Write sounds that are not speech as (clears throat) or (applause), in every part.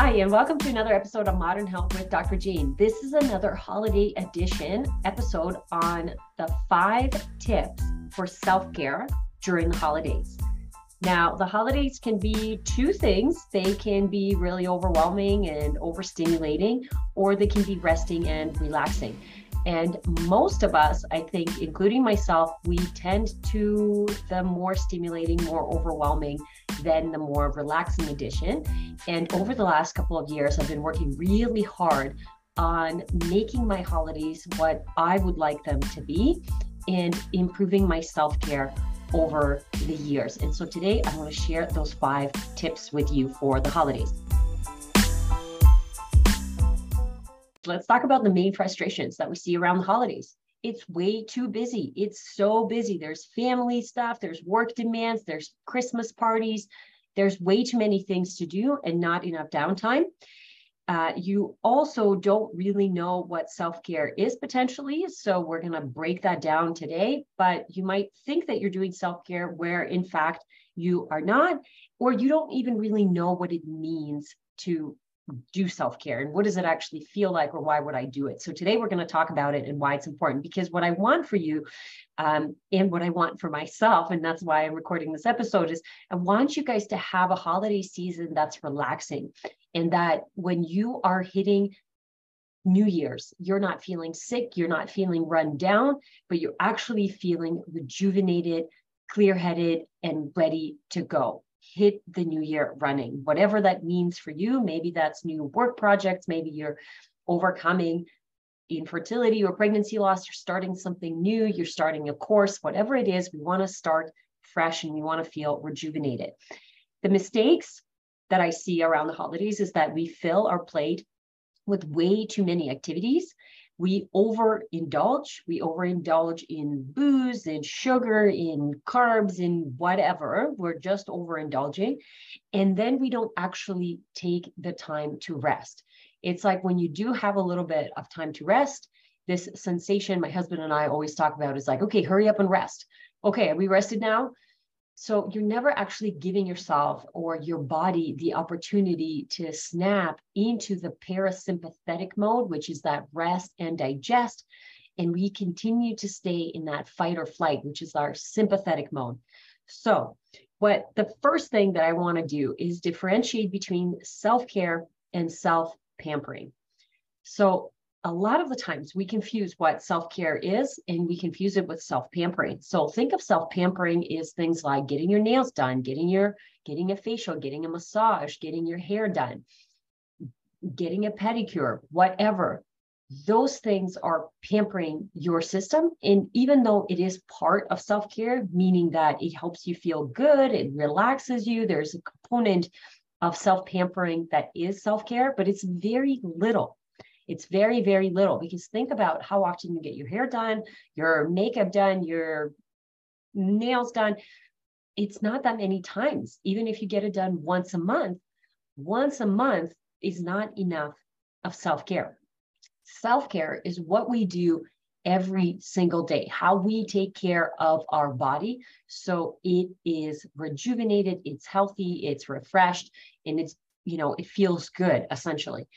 Hi, and welcome to another episode of Modern Health with Dr. Jean. This is another holiday edition episode on the five tips for self care during the holidays. Now, the holidays can be two things. They can be really overwhelming and overstimulating, or they can be resting and relaxing. And most of us, I think, including myself, we tend to the more stimulating, more overwhelming than the more relaxing edition. And over the last couple of years, I've been working really hard on making my holidays what I would like them to be and improving my self care over the years. And so today I want to share those five tips with you for the holidays. Let's talk about the main frustrations that we see around the holidays it's way too busy. It's so busy. There's family stuff, there's work demands, there's Christmas parties, there's way too many things to do and not enough downtime. Uh, you also don't really know what self care is potentially. So, we're going to break that down today. But you might think that you're doing self care where, in fact, you are not, or you don't even really know what it means to do self care and what does it actually feel like or why would I do it? So today we're going to talk about it and why it's important because what I want for you um, and what I want for myself, and that's why I'm recording this episode, is I want you guys to have a holiday season that's relaxing and that when you are hitting New Year's, you're not feeling sick, you're not feeling run down, but you're actually feeling rejuvenated, clear headed, and ready to go hit the new year running, whatever that means for you. Maybe that's new work projects, maybe you're overcoming infertility or pregnancy loss, you're starting something new, you're starting a course, whatever it is, we want to start fresh and we want to feel rejuvenated. The mistakes that I see around the holidays is that we fill our plate with way too many activities we overindulge. We overindulge in booze, in sugar, in carbs, in whatever. We're just overindulging. And then we don't actually take the time to rest. It's like when you do have a little bit of time to rest, this sensation my husband and I always talk about is like, okay, hurry up and rest. Okay, are we rested now? So you're never actually giving yourself or your body the opportunity to snap into the parasympathetic mode, which is that rest and digest. And we continue to stay in that fight or flight, which is our sympathetic mode. So, what the first thing that I want to do is differentiate between self care and self pampering. So, a lot of the times we confuse what self-care is and we confuse it with self-pampering. So think of self-pampering is things like getting your nails done, getting your getting a facial, getting a massage, getting your hair done, getting a pedicure, whatever. Those things are pampering your system. And even though it is part of self care, meaning that it helps you feel good, it relaxes you, there's a component of self pampering that is self care, but it's very little it's very, very little because think about how often you get your hair done, your makeup done, your nails done. It's not that many times. Even if you get it done once a month, once a month is not enough of self care. Self care is what we do every single day, how we take care of our body. So it is rejuvenated, it's healthy, it's refreshed, and it's, you know, it feels good essentially.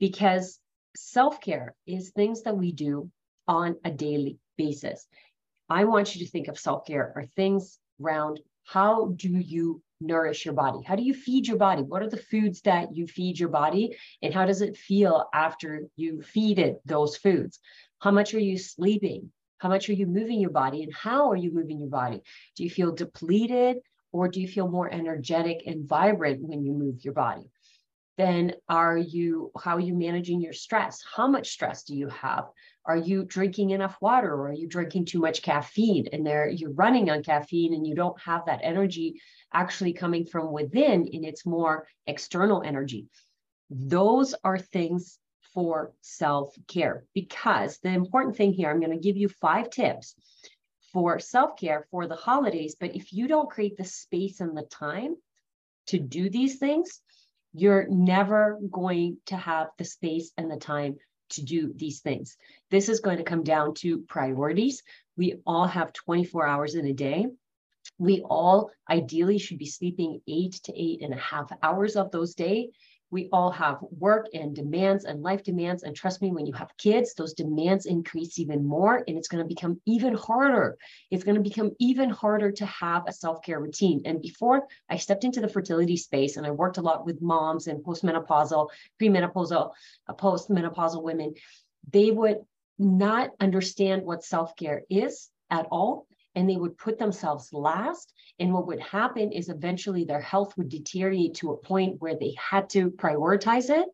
Because self care is things that we do on a daily basis. I want you to think of self care are things around how do you nourish your body? How do you feed your body? What are the foods that you feed your body? And how does it feel after you feed it those foods? How much are you sleeping? How much are you moving your body? And how are you moving your body? Do you feel depleted or do you feel more energetic and vibrant when you move your body? Then are you how are you managing your stress? How much stress do you have? Are you drinking enough water or are you drinking too much caffeine? And there you're running on caffeine and you don't have that energy actually coming from within and it's more external energy. Those are things for self-care because the important thing here i'm going to give you five tips for self-care for the holidays but if you don't create the space and the time to do these things you're never going to have the space and the time to do these things. This is going to come down to priorities. We all have 24 hours in a day. We all ideally should be sleeping eight to eight and a half hours of those day. We all have work and demands and life demands. And trust me, when you have kids, those demands increase even more and it's going to become even harder. It's going to become even harder to have a self care routine. And before I stepped into the fertility space and I worked a lot with moms and postmenopausal, premenopausal, uh, postmenopausal women, they would not understand what self care is at all and they would put themselves last. And what would happen is eventually their health would deteriorate to a point where they had to prioritize it.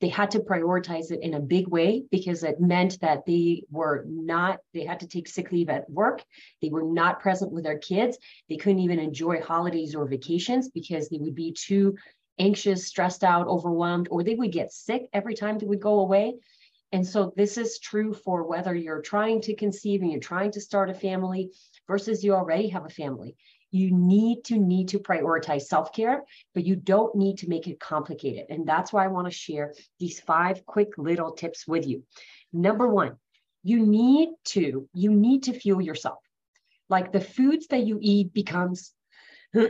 They had to prioritize it in a big way because it meant that they were not, they had to take sick leave at work. They were not present with their kids. They couldn't even enjoy holidays or vacations because they would be too anxious, stressed out, overwhelmed, or they would get sick every time they would go away. And so this is true for whether you're trying to conceive and you're trying to start a family versus you already have a family. You need to need to prioritize self-care, but you don't need to make it complicated. And that's why I want to share these five quick little tips with you. Number one, you need to you need to fuel yourself. Like the foods that you eat becomes (clears throat)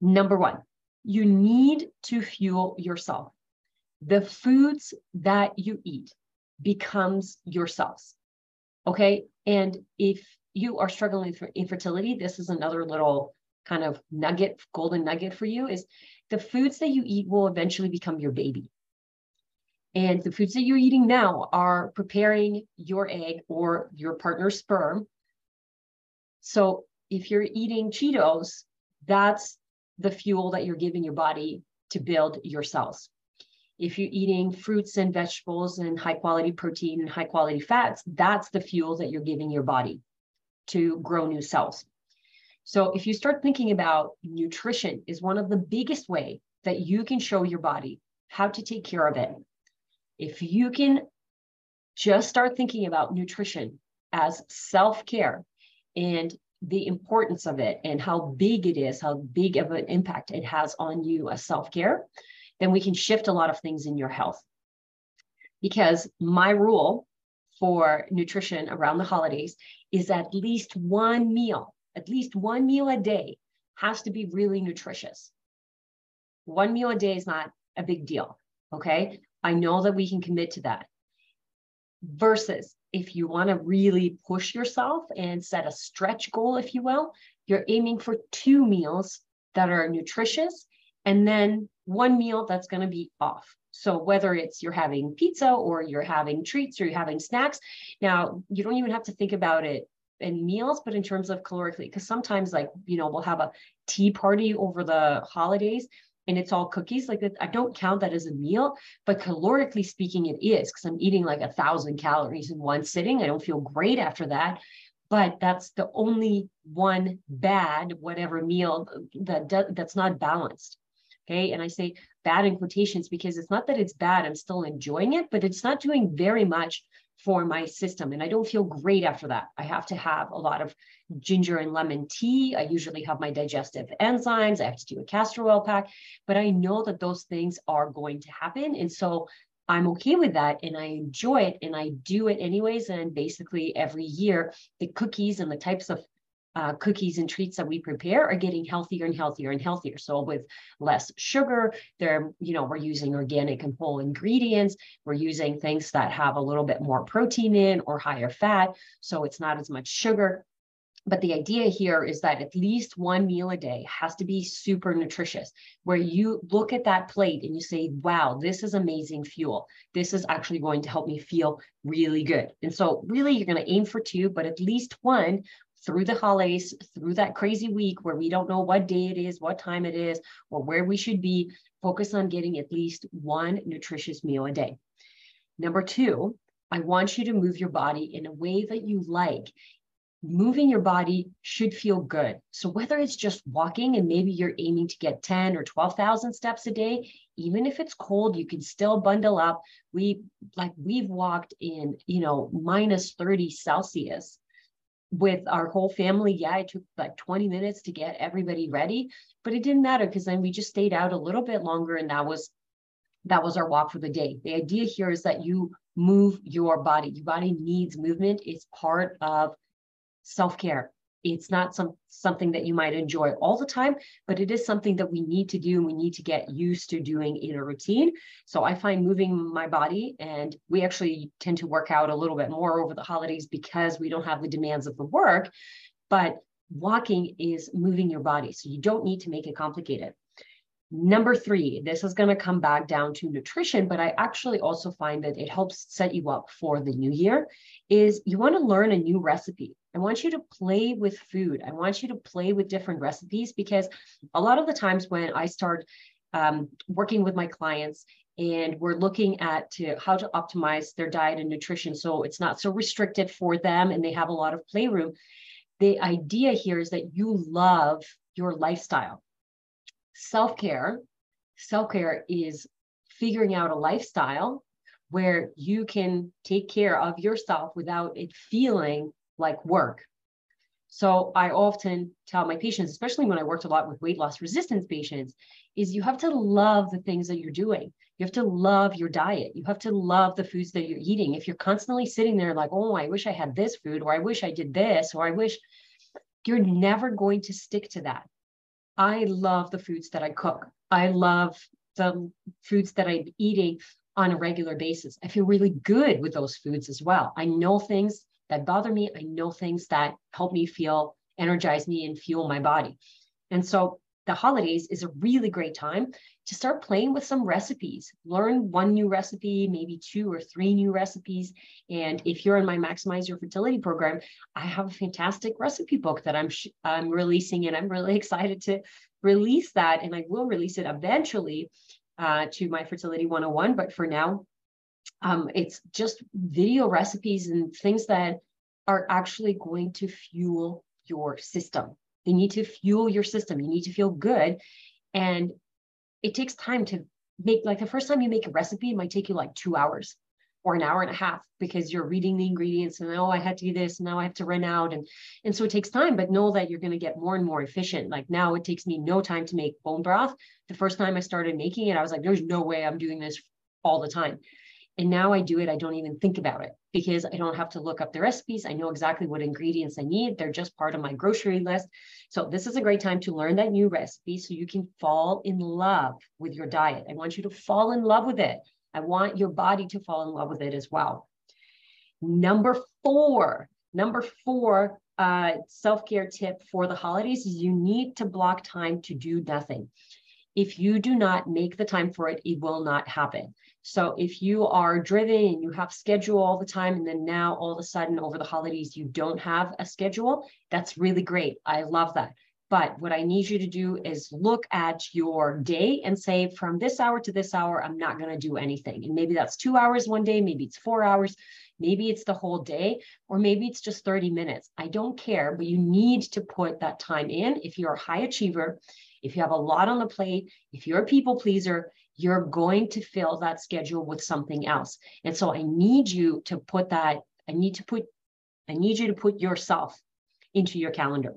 number one. You need to fuel yourself. The foods that you eat becomes yourselves. Okay. And if you are struggling with infertility, this is another little kind of nugget, golden nugget for you is the foods that you eat will eventually become your baby. And the foods that you're eating now are preparing your egg or your partner's sperm. So if you're eating Cheetos, that's the fuel that you're giving your body to build your cells if you're eating fruits and vegetables and high quality protein and high quality fats, that's the fuel that you're giving your body to grow new cells. So if you start thinking about nutrition is one of the biggest way that you can show your body how to take care of it. If you can just start thinking about nutrition as self-care and the importance of it and how big it is, how big of an impact it has on you as self-care, then we can shift a lot of things in your health. Because my rule for nutrition around the holidays is at least one meal, at least one meal a day has to be really nutritious. One meal a day is not a big deal. Okay. I know that we can commit to that. Versus if you want to really push yourself and set a stretch goal, if you will, you're aiming for two meals that are nutritious and then one meal that's going to be off. So whether it's you're having pizza or you're having treats or you're having snacks, now you don't even have to think about it in meals, but in terms of calorically, because sometimes like, you know, we'll have a tea party over the holidays and it's all cookies. Like I don't count that as a meal, but calorically speaking, it is because I'm eating like a thousand calories in one sitting. I don't feel great after that but that's the only one bad whatever meal that that's not balanced Okay. And I say bad in quotations because it's not that it's bad, I'm still enjoying it, but it's not doing very much for my system. And I don't feel great after that. I have to have a lot of ginger and lemon tea. I usually have my digestive enzymes. I have to do a castor oil pack, but I know that those things are going to happen. And so I'm okay with that and I enjoy it and I do it anyways. And basically every year, the cookies and the types of uh, cookies and treats that we prepare are getting healthier and healthier and healthier. So with less sugar, they're, you know, we're using organic and whole ingredients. We're using things that have a little bit more protein in or higher fat. So it's not as much sugar. But the idea here is that at least one meal a day has to be super nutritious, where you look at that plate and you say, wow, this is amazing fuel. This is actually going to help me feel really good. And so, really, you're going to aim for two, but at least one through the holidays, through that crazy week where we don't know what day it is, what time it is, or where we should be, focus on getting at least one nutritious meal a day. Number two, I want you to move your body in a way that you like. Moving your body should feel good. So whether it's just walking and maybe you're aiming to get 10 or 12,000 steps a day, even if it's cold, you can still bundle up. We like we've walked in, you know, minus 30 Celsius with our whole family, yeah, it took like 20 minutes to get everybody ready, but it didn't matter because then we just stayed out a little bit longer and that was that was our walk for the day. The idea here is that you move your body. Your body needs movement. It's part of self-care. It's not some something that you might enjoy all the time, but it is something that we need to do and we need to get used to doing in a routine. So I find moving my body and we actually tend to work out a little bit more over the holidays because we don't have the demands of the work, but walking is moving your body. So you don't need to make it complicated. Number three, this is going to come back down to nutrition, but I actually also find that it helps set you up for the new year. Is you want to learn a new recipe. I want you to play with food. I want you to play with different recipes because a lot of the times when I start um, working with my clients and we're looking at to how to optimize their diet and nutrition so it's not so restricted for them and they have a lot of playroom the idea here is that you love your lifestyle self care, self care is figuring out a lifestyle where you can take care of yourself without it feeling like work. So I often tell my patients, especially when I worked a lot with weight loss resistance patients, is you have to love the things that you're doing. You have to love your diet. You have to love the foods that you're eating. If you're constantly sitting there like, oh, I wish I had this food, or I wish I did this, or I wish, you're never going to stick to that. I love the foods that I cook. I love the foods that I'm eating on a regular basis. I feel really good with those foods as well. I know things that bother me. I know things that help me feel, energize me, and fuel my body. And so the holidays is a really great time to start playing with some recipes. Learn one new recipe, maybe two or three new recipes. And if you're in my Maximize Your Fertility program, I have a fantastic recipe book that I'm I'm releasing, and I'm really (laughs) excited to release that. And I will release it eventually uh, to my Fertility 101. But for now, um, it's just video recipes and things that are actually going to fuel your system. They need to fuel your system. You need to feel good. And it takes time to make, like the first time you make a recipe, it might take you like two hours or an hour and a half because you're reading the ingredients and oh, I had to do this, and now I have to run out. And, and so it takes time, but know that you're going to get more and more efficient. Like now it takes me no time to make bone broth. The first time I started making it, I was like, there's no way I'm doing this all the time. And now I do it, I don't even think about it because I don't have to look up the recipes. I know exactly what ingredients I need. They're just part of my grocery list. So this is a great time to learn that new recipe so you can fall in love with your diet. I want you to fall in love with it. I want your body to fall in love with it as well. Number four, number four uh, self-care tip for the holidays is you need to block time to do nothing. If you do not make the time for it, it will not happen. So if you are driven and you have schedule all the time, and then now all of a sudden over the holidays you don't have a schedule, that's really great. I love that. But what I need you to do is look at your day and say, from this hour to this hour, I'm not going to do anything. And maybe that's two hours one day, maybe it's four hours, maybe it's the whole day, or maybe it's just 30 minutes. I don't care, but you need to put that time in. If you're a high achiever, if you have a lot on the plate, if you're a people pleaser, you're going to fill that schedule with something else. And so I need you to put that, I need to put, I need you to put yourself into your calendar.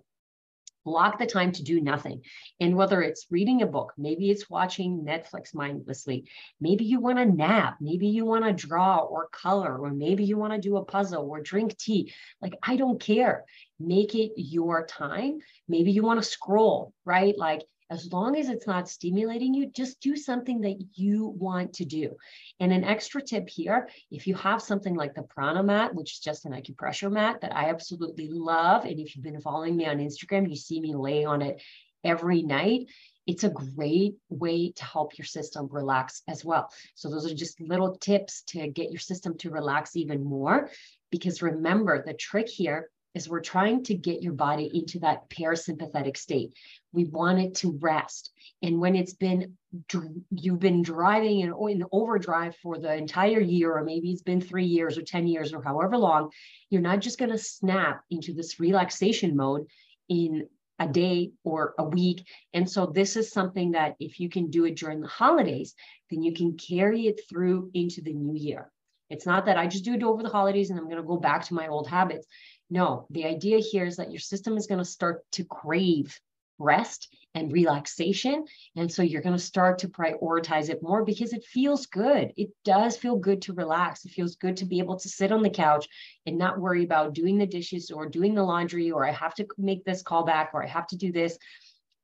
Block the time to do nothing. And whether it's reading a book, maybe it's watching Netflix mindlessly, maybe you want to nap, maybe you want to draw or color, or maybe you want to do a puzzle or drink tea. Like, I don't care. Make it your time. Maybe you want to scroll, right? Like, as long as it's not stimulating you, just do something that you want to do. And an extra tip here if you have something like the Pranamat, which is just an acupressure mat that I absolutely love, and if you've been following me on Instagram, you see me lay on it every night. It's a great way to help your system relax as well. So, those are just little tips to get your system to relax even more. Because remember, the trick here is we're trying to get your body into that parasympathetic state. We want it to rest. And when it's been, you've been driving in, in overdrive for the entire year, or maybe it's been three years or 10 years or however long, you're not just going to snap into this relaxation mode in a day or a week. And so this is something that if you can do it during the holidays, then you can carry it through into the new year. It's not that I just do it over the holidays and I'm going to go back to my old habits. No, the idea here is that your system is going to start to crave rest and relaxation. And so you're going to start to prioritize it more because it feels good. It does feel good to relax. It feels good to be able to sit on the couch and not worry about doing the dishes or doing the laundry or I have to make this call back or I have to do this.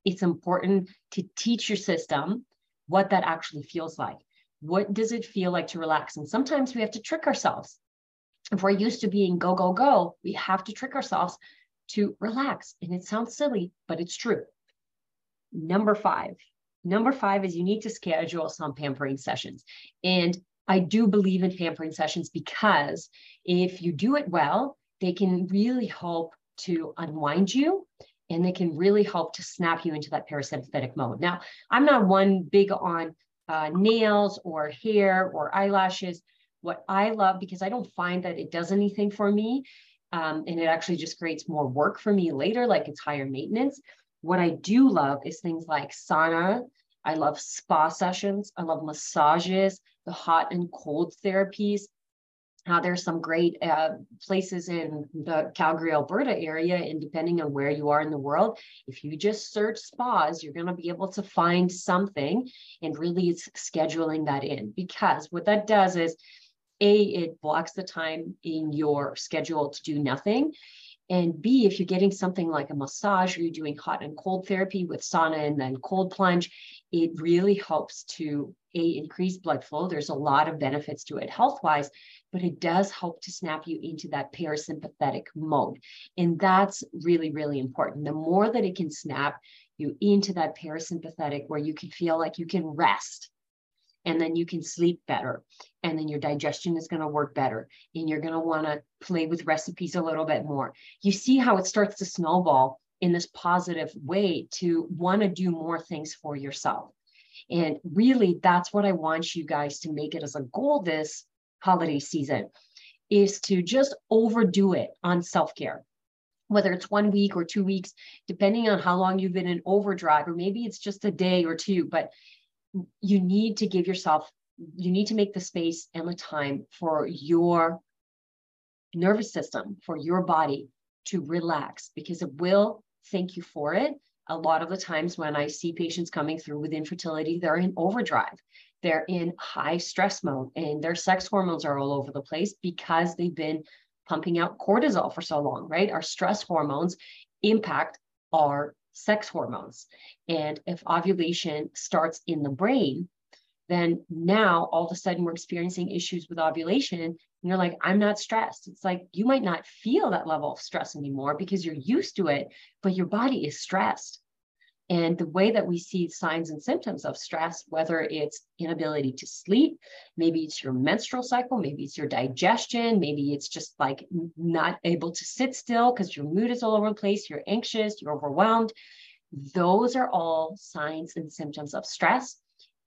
It's important to teach your system what that actually feels like. What does it feel like to relax? And sometimes we have to trick ourselves. If we're used to being go, go, go, we have to trick ourselves to relax. And it sounds silly, but it's true. Number five. Number five is you need to schedule some pampering sessions. And I do believe in pampering sessions because if you do it well, they can really help to unwind you and they can really help to snap you into that parasympathetic mode. Now, I'm not one big on uh, nails or hair or eyelashes. What I love, because I don't find that it does anything for me, um, and it actually just creates more work for me later, like it's higher maintenance. What I do love is things like sauna. I love spa sessions. I love massages, the hot and cold therapies. Uh, there's some great uh, places in the Calgary, Alberta area, and depending on where you are in the world, if you just search spas, you're going to be able to find something. And really, it's scheduling that in because what that does is, a, it blocks the time in your schedule to do nothing. And B, if you're getting something like a massage or you're doing hot and cold therapy with sauna and then cold plunge, it really helps to A, increase blood flow. There's a lot of benefits to it health wise, but it does help to snap you into that parasympathetic mode. And that's really, really important. The more that it can snap you into that parasympathetic where you can feel like you can rest and then you can sleep better and then your digestion is going to work better and you're going to want to play with recipes a little bit more. You see how it starts to snowball in this positive way to want to do more things for yourself. And really that's what i want you guys to make it as a goal this holiday season is to just overdo it on self-care. Whether it's one week or two weeks depending on how long you've been in overdrive or maybe it's just a day or two but you need to give yourself you need to make the space and the time for your nervous system for your body to relax because it will thank you for it. A lot of the times when i see patients coming through with infertility they're in overdrive. They're in high stress mode and their sex hormones are all over the place because they've been pumping out cortisol for so long right? Our stress hormones impact our sex hormones. And if ovulation starts in the brain, then now all of a sudden we're experiencing issues with ovulation. And you're like, I'm not stressed. It's like you might not feel that level of stress anymore because you're used to it, but your body is stressed. And the way that we see signs and symptoms of stress, whether it's inability to sleep, maybe it's your menstrual cycle, maybe it's your digestion, maybe it's just like not able to sit still because your mood is all over the place, you're anxious, you're overwhelmed. Those are all signs and symptoms of stress.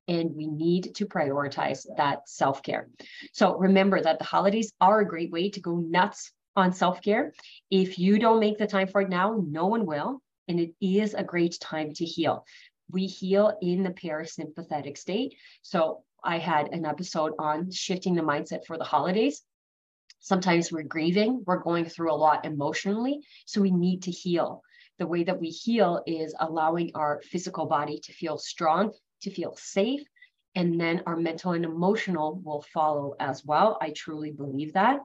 And we need to prioritize that self care. So remember that the holidays are a great way to go nuts on self care. If you don't make the time for it now, no one will and it is a great time to heal. We heal in the parasympathetic state. So I had an episode on shifting the mindset for the holidays. Sometimes we're grieving, we're going through a lot emotionally, so we need to heal. The way that we heal is allowing our physical body to feel strong, to feel safe, and then our mental and emotional will follow as well. I truly believe that.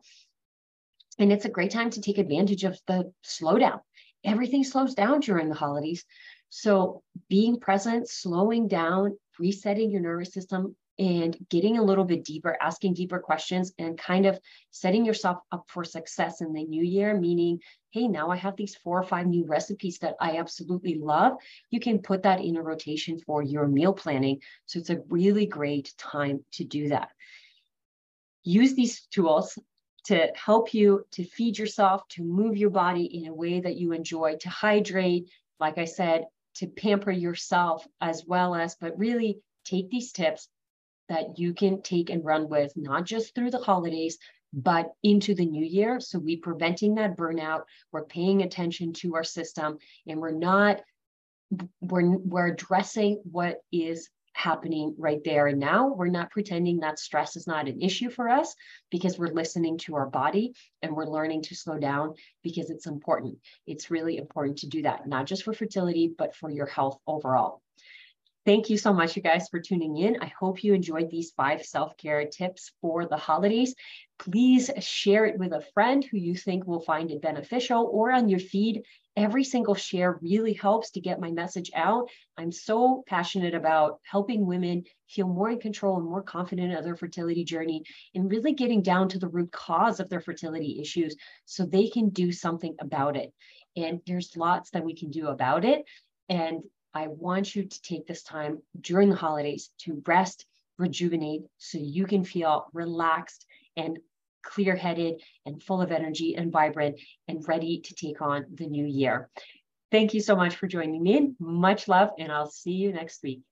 And it's a great time to take advantage of the slowdown everything slows down during the holidays. So being present, slowing down, resetting your nervous system, and getting a little bit deeper, asking deeper questions, and kind of setting yourself up for success in the new year, meaning, hey, now I have these four or five new recipes that I absolutely love. You can put that in a rotation for your meal planning. So it's a really great time to do that. Use these tools to help you to feed yourself, to move your body in a way that you enjoy, to hydrate, like I said, to pamper yourself as well as, but really take these tips that you can take and run with, not just through the holidays, but into the new year. So we're preventing that burnout, we're paying attention to our system, and we're not, we're, we're addressing what is happening right there and now. We're not pretending that stress is not an issue for us because we're listening to our body and we're learning to slow down because it's important. It's really important to do that, not just for fertility, but for your health overall. Thank you so much, you guys, for tuning in. I hope you enjoyed these five self care tips for the holidays. Please share it with a friend who you think will find it beneficial or on your feed. Every single share really helps to get my message out. I'm so passionate about helping women feel more in control and more confident of their fertility journey and really getting down to the root cause of their fertility issues so they can do something about it. And there's lots that we can do about it. And I want you to take this time during the holidays to rest, rejuvenate, so you can feel relaxed and clear headed and full of energy and vibrant and ready to take on the new year. Thank you so much for joining me. Much love, and I'll see you next week.